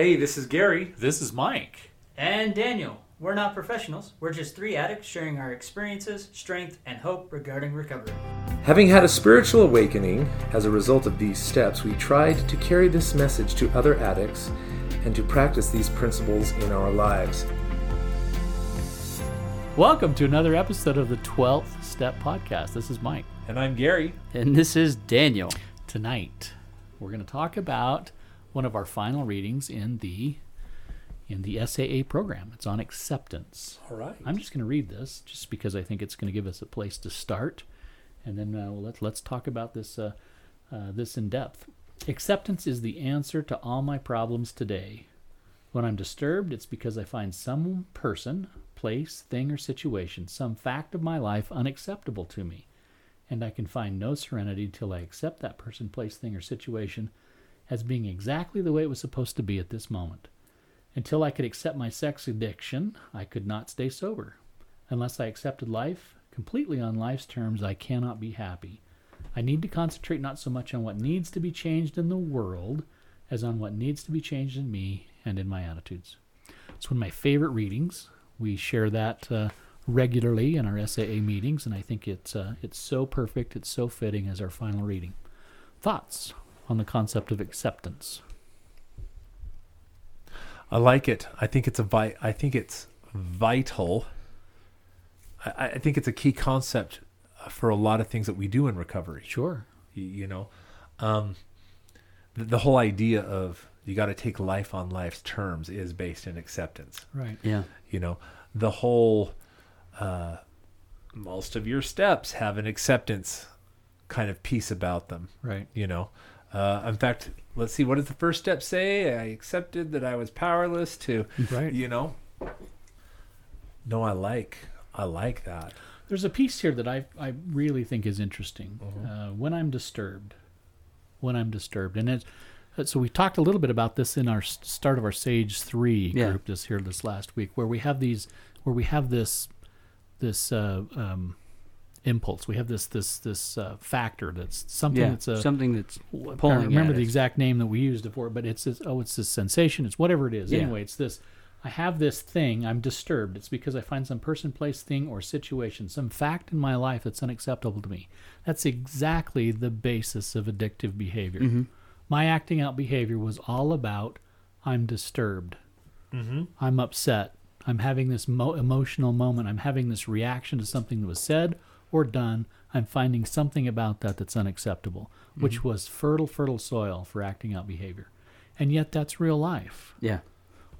Hey, this is Gary. This is Mike. And Daniel. We're not professionals. We're just three addicts sharing our experiences, strength, and hope regarding recovery. Having had a spiritual awakening as a result of these steps, we tried to carry this message to other addicts and to practice these principles in our lives. Welcome to another episode of the 12th Step Podcast. This is Mike. And I'm Gary. And this is Daniel. Tonight, we're going to talk about one of our final readings in the in the SAA program. It's on acceptance. All right. I'm just going to read this just because I think it's going to give us a place to start, and then uh, let's let's talk about this uh, uh, this in depth. Acceptance is the answer to all my problems today. When I'm disturbed, it's because I find some person, place, thing, or situation, some fact of my life unacceptable to me, and I can find no serenity till I accept that person, place, thing, or situation as being exactly the way it was supposed to be at this moment. Until I could accept my sex addiction, I could not stay sober. Unless I accepted life completely on life's terms, I cannot be happy. I need to concentrate not so much on what needs to be changed in the world as on what needs to be changed in me and in my attitudes. It's one of my favorite readings. We share that uh, regularly in our SAA meetings, and I think it's uh, it's so perfect, it's so fitting as our final reading. Thoughts on the concept of acceptance? I like it. I think it's a vi- I think it's vital. I, I think it's a key concept for a lot of things that we do in recovery. Sure. You, you know, um, the, the whole idea of you got to take life on life's terms is based in acceptance. Right. Yeah. You know, the whole uh, most of your steps have an acceptance kind of piece about them. Right. You know, uh, in fact, let's see. What does the first step say? I accepted that I was powerless to, Right. you know. No, I like, I like that. There's a piece here that I I really think is interesting. Mm-hmm. Uh, when I'm disturbed, when I'm disturbed, and it's uh, so we talked a little bit about this in our start of our Sage Three Yeah. group this here this last week, where we have these where we have this this uh, um, impulse. We have this this this uh, factor that's something Yeah. that's a Something that's I can't pulling remember at the us. exact name that we used it for, but it's this, oh, it's this sensation. It's whatever it is. Yeah. Anyway, it's this. I have this thing. I'm disturbed. It's because I find some person, place, thing, or situation, some fact in my life that's unacceptable to me. That's exactly the basis of addictive behavior. Mm-hmm. My acting out behavior was all about I'm disturbed. I'm upset. I'm having this mo- emotional moment. I'm having this reaction to something that was said or done. I'm finding something about that that's unacceptable, which mm-hmm. was fertile, fertile soil for acting out behavior. And yet, that's real life. Yeah.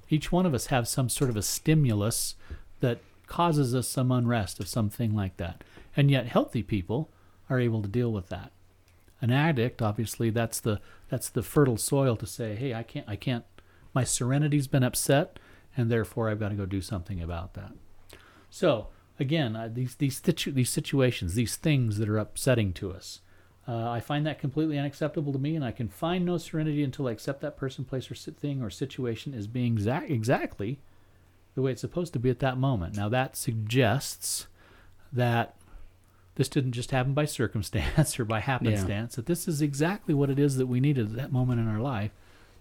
Each one of us have some sort of a stimulus that causes us some unrest of something like that. And yet, healthy people are able to deal with that. An addict, obviously, that's the that's the fertile soil to say, "Hey, I can't, I can't. My serenity's been upset, and therefore I've got to go do something about that." So again, uh, these these situ- these situations, these things that are upsetting to us, uh, I find that completely unacceptable to me, and I can find no serenity until I accept that person, place, or thing or situation as being exact, exactly the way it's supposed to be at that moment. Now that suggests that this didn't just happen by circumstance or by happenstance. That this is exactly what it is that we needed at that moment in our life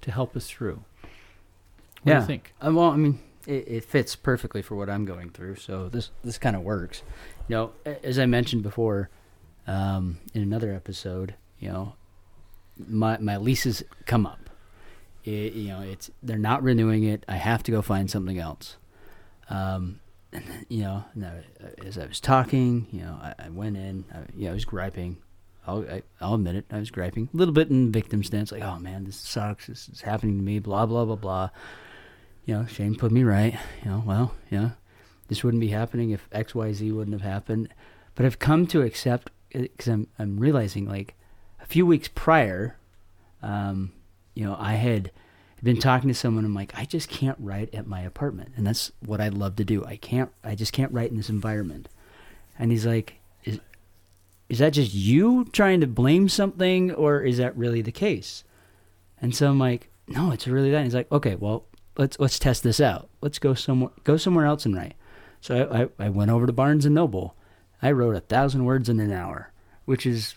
to help us through. What do yeah. you think? Uh, well, I mean, it, it fits perfectly for what I'm going through. So this this kind of works. You know, as I mentioned before, um, in another episode, you know, my my leases come up. It, you know, it's they're not renewing it. I have to go find something else. Um, and you know, I- as I was talking, you know, I, I went in. I, you know, I was griping. I'll, I, I'll admit it. I was griping a little bit in victim stance, like, "Oh man, this sucks. This is happening to me." Blah blah blah blah. You know, Shane put me right. You know, well, yeah, this wouldn't be happening if X Y Z wouldn't have happened. But I've come to accept because I'm I'm realizing like a few weeks prior, um, you know, I had been talking to someone. I'm like, I just can't write at my apartment, and that's what I'd love to do. I can't. I just can't write in this environment. And he's like, is is that just you trying to blame something, or is that really the case? And so I'm like, no, it's really that. And he's like, okay, well, let's let's test this out. Let's go somewhere go somewhere else and write. So I, I, I went over to Barnes and Noble. I wrote a thousand words in an hour, which is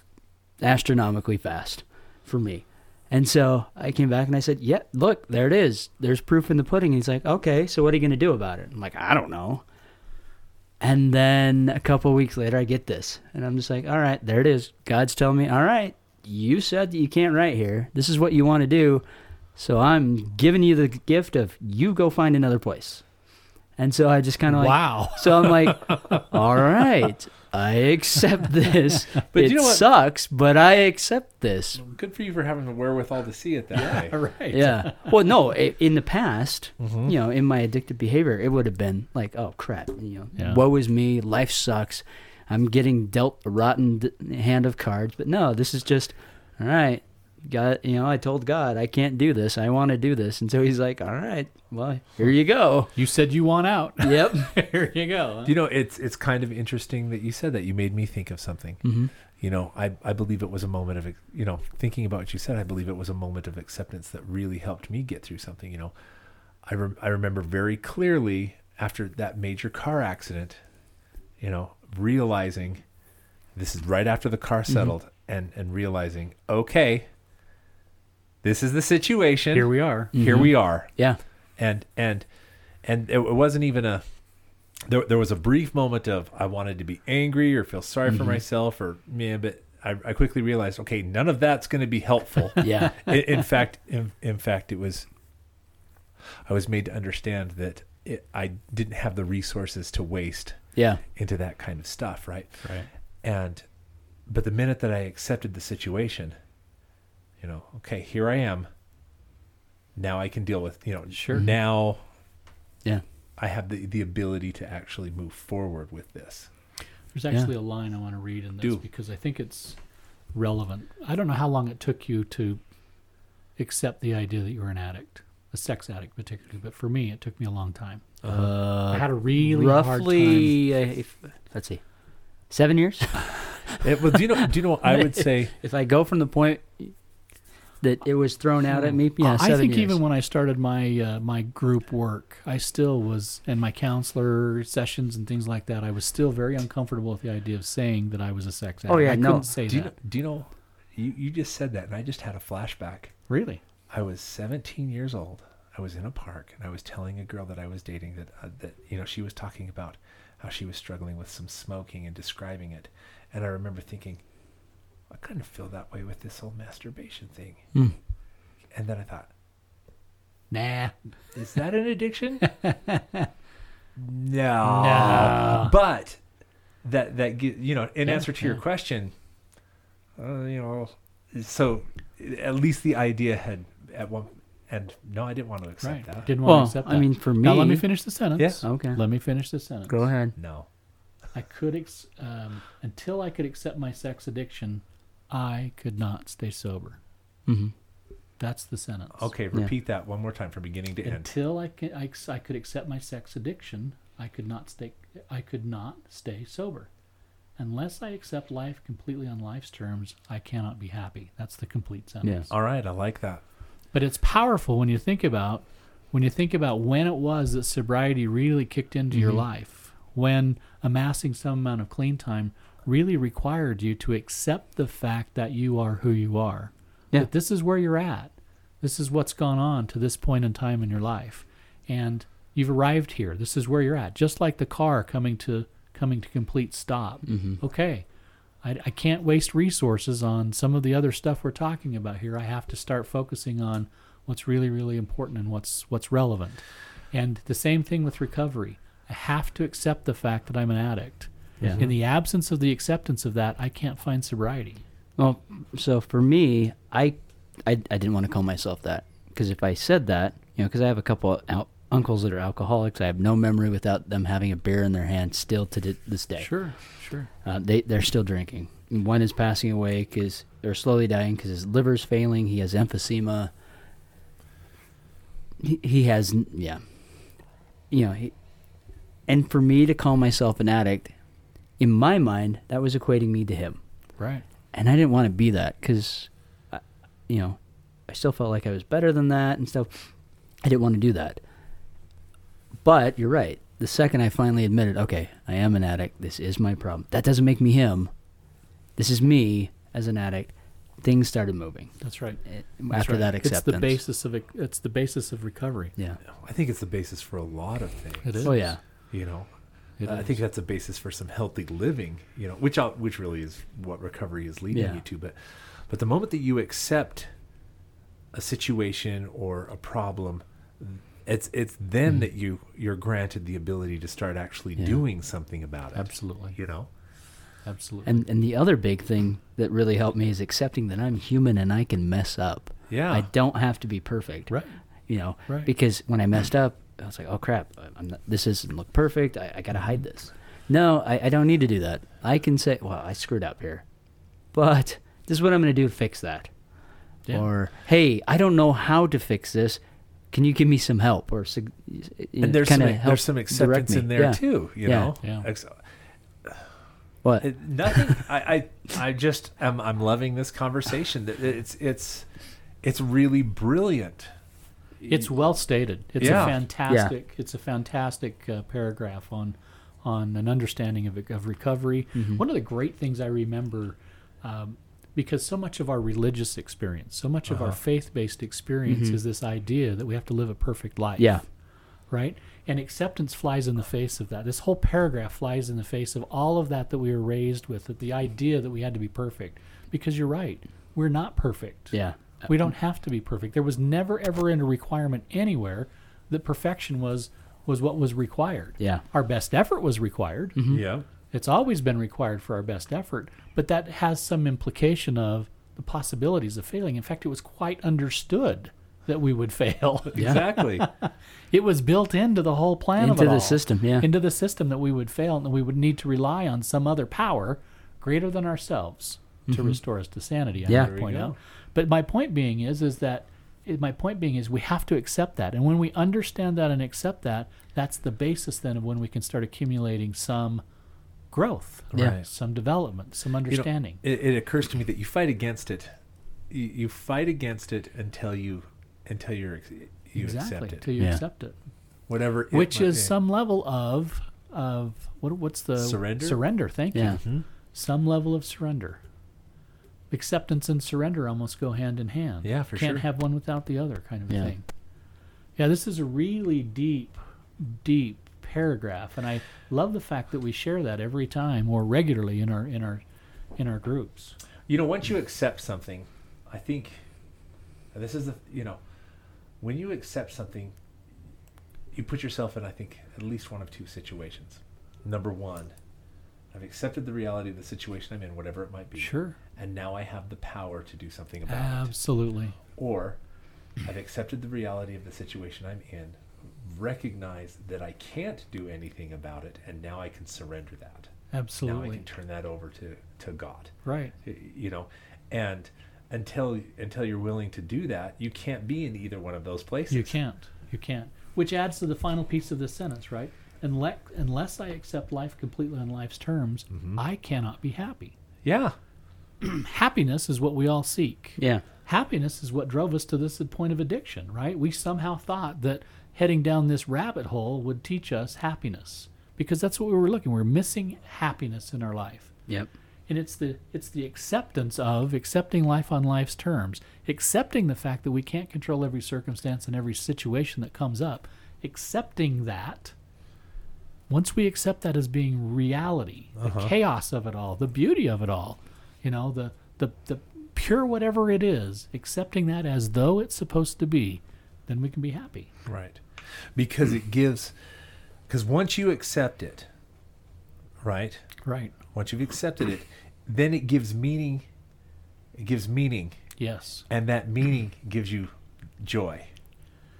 astronomically fast for me. And so I came back and I said, "Yeah, look, there it is. There's proof in the pudding." he's like, "Okay, so what are you going to do about it?" I'm like, "I don't know." And then a couple weeks later, I get this, and I'm just like, "All right, there it is. God's telling me, all right, you said that you can't write here. This is what you want to do, so I'm giving you the gift of you go find another place." And so I just kind of like, wow. so I'm like, all right, I accept this. But it you know what? sucks, but I accept this. Good for you for having the wherewithal to see it that way. right. Yeah. Well, no, i- in the past, Mhm. you know, in my addictive behavior, it would have been like, oh crap, you know, Yeah. woe is me, life sucks. I'm getting dealt a rotten d- hand of cards. But no, this is just, all right, God, you know, I told God I can't do this. I want to do this. And so he's like, all right, well, here you go. You said you want out. Yep. Here you go. You know, it's it's kind of interesting that you said that. You made me think of something. hmm You know, I I believe it was a moment of you know thinking about what you said. I believe it was a moment of acceptance that really helped me get through something. You know, I rem- I remember very clearly after that major car accident. You know, realizing this is right after the car settled, and and realizing okay, this is the situation. Here we are. Here we mm-hmm. are. Yeah. and and and it, it wasn't even a there, there was a brief moment of i wanted to be angry or feel sorry for mm-hmm. myself or man but I, I quickly realized okay none of that's going to be helpful Yeah. in, in fact in, in fact it was i was made to understand that it, i didn't have the resources to waste Yeah. into that kind of stuff right Right. and but the minute that i accepted the situation you know okay here i am now i can deal with you know Sure. now Yeah. i have the the ability to actually move forward with this There's actually a line I want to read in this Do. because I think it's relevant. I don't know how long it took you to accept the idea that you were an addict, a sex addict particularly, but for me, it took me a long time. Uh, I had a really hard time. roughly, uh, if, let's see, seven years. It- well, do you know do you know i would say if I go from the point that it was thrown out at me, yeah, I think years. even when I started my uh, my group work, I still was, and my counselor sessions and things like that, I was still very uncomfortable with the idea of saying that I was a sex addict. Oh, yeah, I no. couldn't say do you, know, that. do you know you, you just said that and i just had a flashback Really? i was 17 years old i was in a park and i was telling a girl that i was dating that uh, that you know she was talking about how she was struggling with some smoking and describing it and i remember thinking i kind of feel that way with this whole masturbation thing Hmm. and then i thought Nah. is that an addiction no No. but that that you know in Yeah, answer to your question uh, you know so at least the idea had at one and no i didn't want to accept Right. that Didn't want well, to accept that. I mean, for me, now let me finish the sentence. Yeah, Okay. Let me finish the sentence. Go ahead. no I could, ex- um, until I could accept my sex addiction, I could not stay sober. hmm That's the sentence. okay repeat that one more time from beginning to end Until I, can, I, I could accept my sex addiction, I could not stay. I could not stay sober. Unless I accept life completely on life's terms, I cannot be happy. That's the complete sentence. Yes. all right i like that But it's powerful when you think about when you think about when it was that sobriety really kicked into your Mhm. life, when amassing some amount of clean time really required you to accept the fact that you are who you are. Yeah. That this is where you're at. This is what's gone on to this point in time in your life. And you've arrived here. This is where you're at. Just like the car coming to coming to complete stop hmm okay, I, I can't waste resources on some of the other stuff we're talking about here. I have to start focusing on what's really, really important and what's what's relevant. And the same thing with recovery. I have to accept the fact that I'm an addict. Yeah. In the absence of the acceptance of that, I can't find sobriety. Well, so for me, I, I, I didn't want to call myself that because if I said that, you know, because I have a couple of al- uncles that are alcoholics, I have no memory without them having a beer in their hand still to di- this day. Sure, sure. Uh, they they're still drinking. One is passing away because they're slowly dying because his liver's failing. He has emphysema. He he has yeah, you know. He, and for me to call myself an addict, in my mind, that was equating me to him, Right. and I didn't want to be that because, you know, I still felt like I was better than that and stuff. I didn't want to do that. But you're right. The second I finally admitted, okay, I am an addict. This is my problem. That doesn't make me him. This is me as an addict. things started moving That's right. eh, That's after right. that acceptance. It's the basis of it. It's the basis of recovery. Yeah. I think it's the basis for a lot of things. It is. Oh yeah. You know, It I think that's a basis for some healthy living. You know, which I'll, which really is what recovery is leading Yeah. you to. But but the moment that you accept a situation or a problem, it's it's then Mm. that you you're granted the ability to start actually Yeah. doing something about it. Absolutely. You know. Absolutely. And and the other big thing that really helped me is accepting that I'm human and I can mess up. Yeah. I don't have to be perfect. right. You know, Right. because when I messed up, I was like, oh crap, I'm not, this doesn't look perfect. I, I got to hide this. No, I, I don't need to do that. I can say, well, I screwed up here, but this is what I'm going to do to fix that. Yeah. Or hey, I don't know how to fix this. Can you give me some help or sug- and there's some, there's some acceptance in there Yeah. too. You Yeah. know. Yeah. Ex- What? It, nothing. I, I I just am I'm loving this conversation. That It's it's it's really brilliant. It's well stated. It's Yeah. a fantastic. It's a fantastic uh, paragraph on on an understanding of of recovery. Mm-hmm. One of the great things I remember, um, because so much of our religious experience, so much of our Uh-huh. faith based experience Mhm. is this idea that we have to live a perfect life. Yeah. Right. And acceptance flies in the face of that. This whole paragraph flies in the face of all of that that we were raised with. That the idea that we had to be perfect. Because you're right, we're not perfect. Yeah. We don't have to be perfect. There was never ever in a requirement anywhere that perfection was was what was required. Yeah. Our best effort was required. Mm-hmm. Yeah. It's always been required for our best effort, but that has some implication of the possibilities of failing. In fact, it was quite understood that we would fail. Exactly. it was built into the whole plan of Into it the all. system, yeah. Into the system that we would fail and that we would need to rely on some other power greater than ourselves to mm-hmm. restore us to sanity. I Yeah. might point out. But my point being is, is that my point being is we have to accept that, and when we understand that and accept that, that's the basis then of when we can start accumulating some growth, Yeah. Right. some development, some You know, understanding. it, it occurs to me that you fight against it. You, you fight against it until you until you're you exactly accept it. Until you Yeah. accept it, Whatever. it which might is be. some level of of what what's the Surrender? Surrender. Thank Yeah. you. Mhm. some level of surrender. Acceptance and surrender almost go hand in hand. Yeah, for Can't sure. have one without the other, kind of a Yeah. thing. Yeah, this is a really deep, deep paragraph, and I love the fact that we share that every time or regularly in our in our in our groups. You know, once you accept something, I think this is the you know, when you accept something, you put yourself in I think at least one of two situations. Number one, I've accepted the reality of the situation I'm in, whatever it might be. Sure, And now I have the power to do something about it. absolutely. Or I've accepted the reality of the situation I'm in, recognize that I can't do anything about it, and now I can surrender that. Absolutely. Now I can turn that over to, to God. Right. You know, and until until you're willing to do that, you can't be in either one of those places. You can't. You can't. Which adds to the final piece of this sentence, right? Unless, unless I accept life completely on life's terms, Mhm. I cannot be happy. Yeah. Happiness is what we all seek. Yeah. happiness is what drove us to this point of addiction, right? We somehow thought that heading down this rabbit hole would teach us happiness because that's what we were looking. We are missing happiness in our life. Yep. And it's the it's the acceptance of accepting life on life's terms, accepting the fact that we can't control every circumstance and every situation that comes up, accepting that once we accept that as being reality, the Uh-huh. chaos of it all, the beauty of it all, you know, the the the pure whatever it is, accepting that as though it's supposed to be, then we can be happy. Right. Because it gives because once you accept it, right? Right. Once you've accepted it, then it gives meaning it gives meaning Yes. and that meaning gives you joy.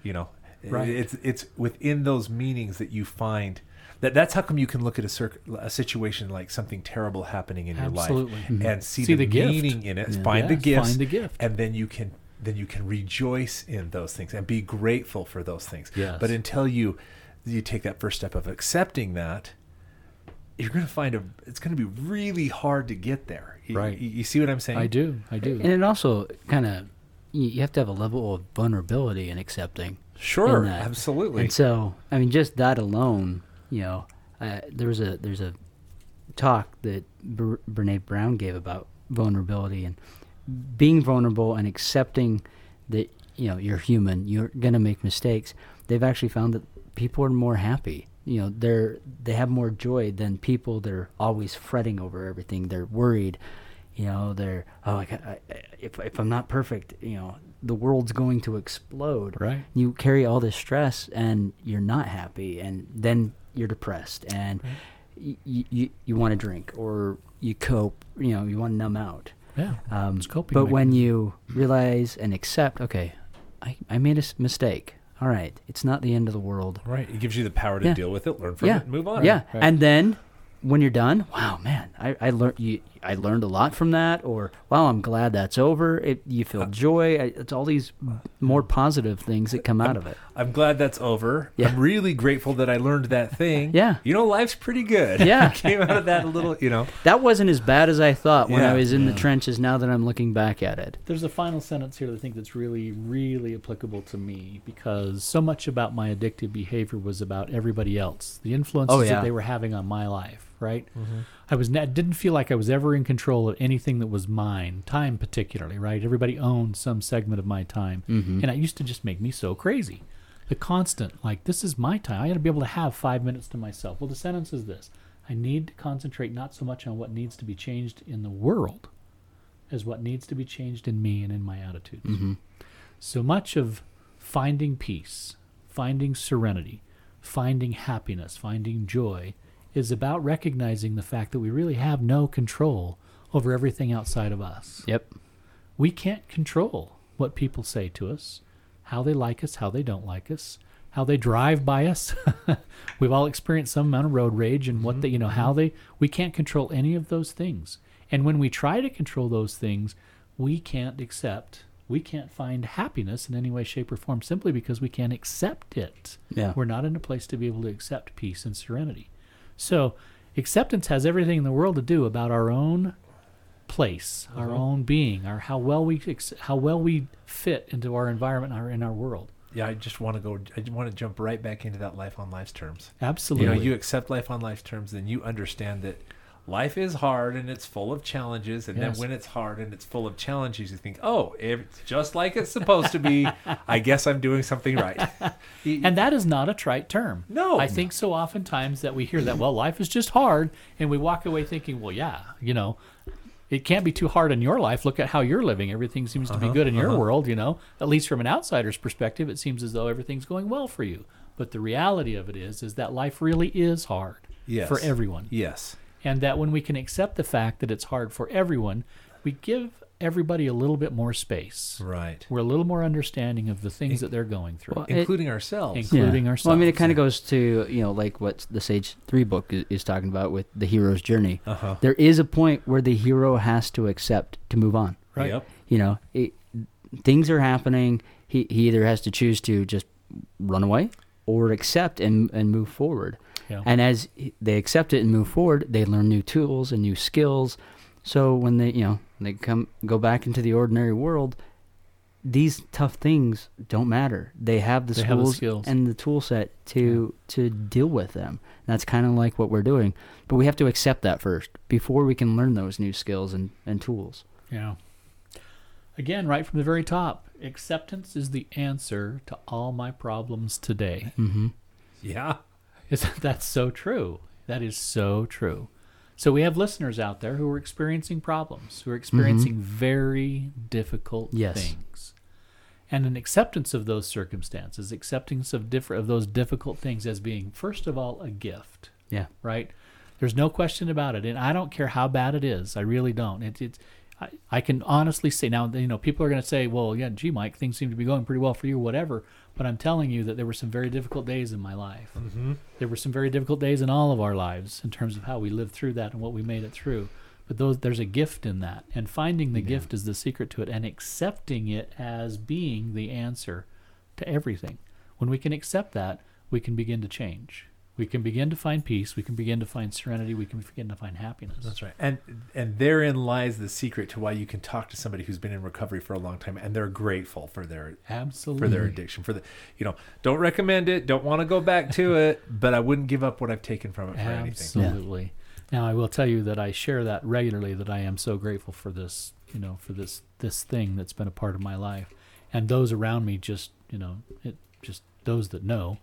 You know, Right. It's it's within those meanings that you find that that's how come you can look at a circ- a situation like something terrible happening in your Absolutely. life Mhm. and see, See the, the gift. meaning in it, Yeah. find the Yes, gifts, find the gift. and then you can then you can rejoice in those things and be grateful for those things. Yes. But until you you take that first step of accepting that, you're going to find a it's going to be really hard to get there. You- Right. You, you see what I'm saying? I do. I do. And it also kind of you, you have to have a level of vulnerability in accepting. Sure, in absolutely. And so, I mean, just that alone, you know, uh, there was a there's a talk that Ber- Brene Brown gave about vulnerability, and being vulnerable and accepting that you know you're human, you're gonna make mistakes. They've actually found that people are more happy. You know, they're they have more joy than people that are always fretting over everything. They're worried. You know, they're oh, I, I, if if I'm not perfect, you know, the world's going to explode. Right. You carry all this stress, and you're not happy, and then you're depressed, and y- y- you you want to drink or you cope. You know, you want to numb out. Yeah. Um, It's coping but when you realize and accept, okay, I, I made a mistake. All right, it's not the end of the world. Right. It gives you the power to Yeah. deal with it, learn from yeah, it, and move on. Yeah, Right. and then when you're done, wow, man, I, I learned you. I learned a lot from that. Or wow, I'm glad that's over. It, you Uh, feel joy. I, it's all these more positive things that come out of it. I'm glad that's over. Yeah. I'm really grateful that I learned that thing. Yeah. You know, life's pretty good. Yeah. I came out of that a little, you know. That wasn't as bad as I thought when I was in the trenches. Now that I'm looking back at it, There's a final sentence here that I think that's really, really applicable to me because so much about my addictive behavior was about everybody else, the influences Oh, yeah. that they were having on my life. Right? I was ne- didn't feel like I was ever in control of anything that was mine, time particularly. Right? Everybody owned some segment of my time, Mhm. and it used to just make me so crazy. The constant, like this is my time. I got to be able to have five minutes to myself. Well, the sentence is this: I need to concentrate not so much on what needs to be changed in the world as what needs to be changed in me and in my attitudes. Mhm. So much of finding peace, finding serenity, finding happiness, finding joy is about recognizing the fact that we really have no control over everything outside of us. Yep. We can't control what people say to us, how they like us, how they don't like us, how they drive by us. We've all experienced some amount of road rage and what mm-hmm. they, you know, how mm-hmm. they, we can't control any of those things. And when we try to control those things, we can't accept, we can't find happiness in any way, shape, or form simply because we can't accept it. Yeah. We're not in a place to be able to accept peace and serenity. So, acceptance has everything in the world to do about our own place, our uh-huh. own being, our how well we ex- how well we fit into our environment, our in our world. Yeah, I just want to go. I want to jump right back into that life on life's terms. Absolutely. You know, you accept life on life's terms, then you understand that life is hard and it's full of challenges. And Yes. then when it's hard and it's full of challenges, you think, oh, it's just like it's supposed to be. I guess I'm doing something right. And that is not a trite term. No. I think so oftentimes that we hear that, well, life is just hard, and we walk away thinking, well, yeah, you know, it can't be too hard in your life. Look at how you're living. Everything seems to be Uh-huh, good in your uh-huh. world, you know. At least from an outsider's perspective, it seems as though everything's going well for you. But the reality of it is is that life really is hard yes. for everyone. Yes. And that when we can accept the fact that it's hard for everyone, we give everybody a little bit more space. Right. We're a little more understanding of the things that they're going through. Well, it- Including ourselves. Including Well, I mean, it kind of yeah. goes to you know like what the Sage Three book is, is talking about with the hero's journey. Uh huh. There is a point where the hero has to accept to move on. Right. Yep. You know, it, things are happening. He he either has to choose to just run away or accept and and move forward. Yeah. And as they accept it and move forward, they learn new tools and new skills. So when they, you know, they come go back into the ordinary world, these tough things don't matter. They have the They have the skills skills. and the tool set to to deal with them. That's kind of like what we're doing. But we have to accept that first before we can learn those new skills and, and tools. Yeah. Again, right from the very top, acceptance is the answer to all my problems today. Mm-hmm. Yeah. Isn't that so true? That is so true. So we have listeners out there who are experiencing problems, who are experiencing mm-hmm. very difficult Yes. things. And an acceptance of those circumstances, acceptance of different of those difficult things as being first of all a gift, Yeah. right? There's no question about it, and I don't care how bad it is. I really don't. It, it's I, I can honestly say now. You know, people are going to say, "Well, yeah, gee, Mike, things seem to be going pretty well for you, whatever." But I'm telling you that there were some very difficult days in my life. Mm-hmm. There were some very difficult days in all of our lives in terms of how we lived through that and what we made it through. But those there's a gift in that, and finding the gift is the secret to it, and accepting it as being the answer to everything. When we can accept that, we can begin to change. We can begin to find peace. We can begin to find serenity. We can begin to find happiness. That's right. And and therein lies the secret to why you can talk to somebody who's been in recovery for a long time and they're grateful for their Absolutely. for their addiction for the you know don't recommend it don't want to go back to it but i wouldn't give up what i've taken from it for anything Absolutely. Now, I will tell you that I share that regularly. That I am so grateful for this you know, for this this thing that's been a part of my life, and those around me just, you know, it just those that know,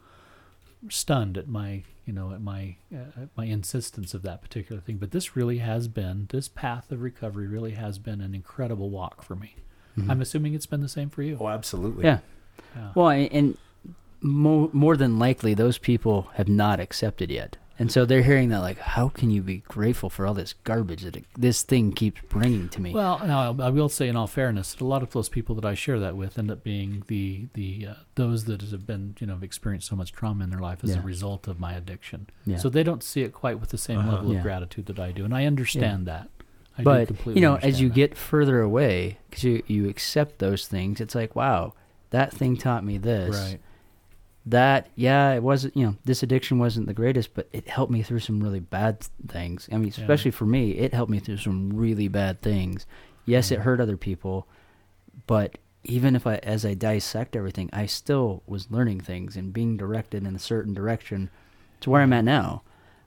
stunned at my, you know, at my uh, at my insistence of that particular thing. But this really has been this path of recovery really has been an incredible walk for me. Mhm. I'm assuming it's been the same for you. Oh, absolutely. Yeah. Yeah. Well, and, and mo- more than likely, those people have not accepted yet, and so they're hearing that like, how can you be grateful for all this garbage that it, this thing keeps bringing to me? Well, now I will say, in all fairness, that a lot of those people that I share that with end up being the the uh, those that have been you know have experienced so much trauma in their life as a result of my addiction. yeah. So they don't see it quite with the same Uh-huh. level Yeah. of gratitude that I do, and I understand that. I but completely you know, as you that. get further away, because you you accept those things, it's like, wow, that thing taught me this. right, That yeah, it wasn't. You know, this addiction wasn't the greatest, but it helped me through some really bad things. I mean, Yeah. especially for me, it helped me through some really bad things. Yes, it Mhm. hurt other people, but even if I, as I dissect everything, I still was learning things and being directed in a certain direction to where I'm at now,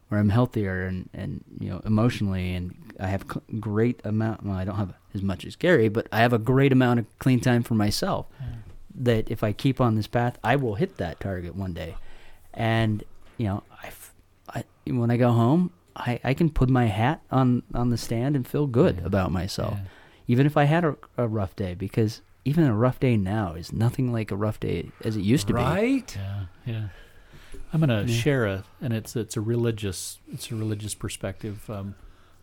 where I'm healthier and, and you know emotionally, and I have great amount. Well, I don't have as much as Gary, but I have a great amount of clean time for myself. Yeah. That if I keep on this path, I will hit that target one day, and you know, I, I when I go home, I, I can put my hat on on the stand and feel good Yeah. about myself Yeah. even if I had a, a rough day, because even a rough day now is nothing like a rough day as it used to be. Right? Yeah, yeah. I'm gonna Yeah. share a, and it's it's a religious it's a religious perspective. Um,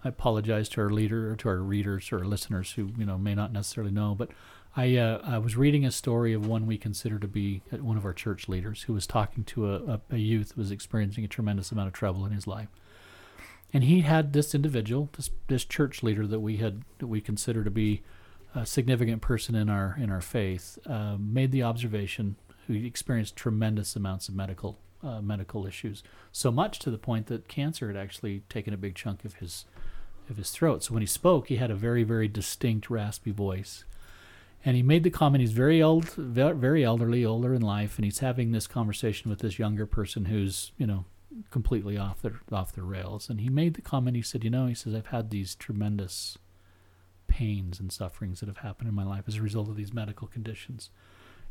I apologize to our leader, or to our readers, or our listeners who you know may not necessarily know, but I uh, I was reading a story of one we consider to be uh, one of our church leaders who was talking to a, a, a youth who was experiencing a tremendous amount of trouble in his life, and he had this individual, this this church leader that we had that we consider to be a significant person in our in our faith, uh, made the observation who experienced tremendous amounts of medical uh, medical issues, so much to the point that cancer had actually taken a big chunk of his of his throat. So when he spoke, he had a very very distinct raspy voice, and he made the comment. He's very old, very elderly, older in life, and he's having this conversation with this younger person who's you know completely off the off the rails. And he made the comment. He said, "You know," he says, "I've had these tremendous." pains and sufferings that have happened in my life as a result of these medical conditions.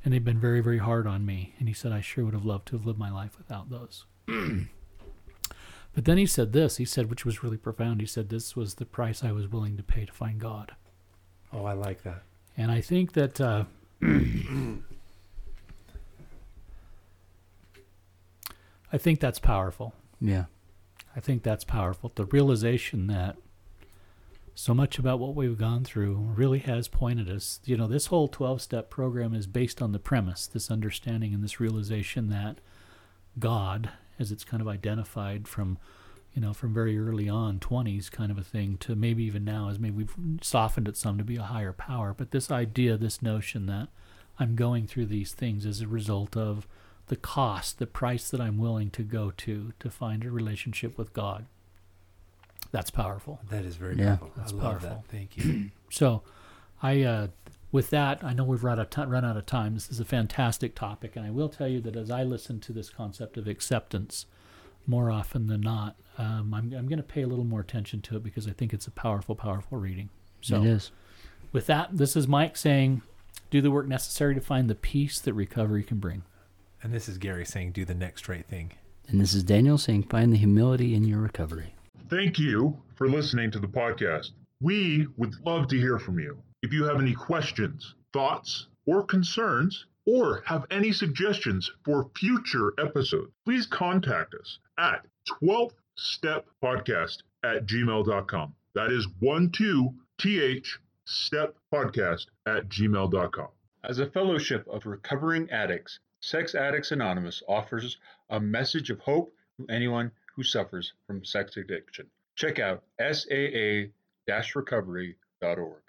And they've been very, very hard on me. And he said, I sure would have loved to have lived my life without those. but then he said this, he said, which was really profound. He said, This was the price I was willing to pay to find God. Oh, I like that. And I think that uh, I think that's powerful. Yeah. I think that's powerful. The realization that so much about what we've gone through really has pointed us. You know, this whole 12 step program is based on the premise, this understanding and this realization that God, as it's kind of identified from, you know, from very early on, 20s kind of a thing, to maybe even now, as maybe we've softened it some to be a higher power. But this idea, this notion that I'm going through these things as a result of the cost, the price that I'm willing to go to to find a relationship with God. That's powerful. That is very Yeah. powerful. That's I love powerful. that. Thank you. So, I uh, with that, I know we've run out of ti- run out of time. This is a fantastic topic, and I will tell you that as I listen to this concept of acceptance, more often than not, um, I'm I'm going to pay a little more attention to it because I think it's a powerful, powerful reading. So, it is. with that, this is Mike saying, "Do the work necessary to find the peace that recovery can bring." and this is Gary saying, do the next right thing. And this is Daniel saying, find the humility in your recovery. Thank you for listening to the podcast. We would love to hear from you. If you have any questions, thoughts, or concerns, or have any suggestions for future episodes, please contact us at 12th Step Podcast at gmail.com. That is 12th Step Podcast at gmail.com. As a fellowship of recovering addicts, Sex Addicts Anonymous offers a message of hope to anyone who suffers from sex addiction. Check out saa-recovery.org.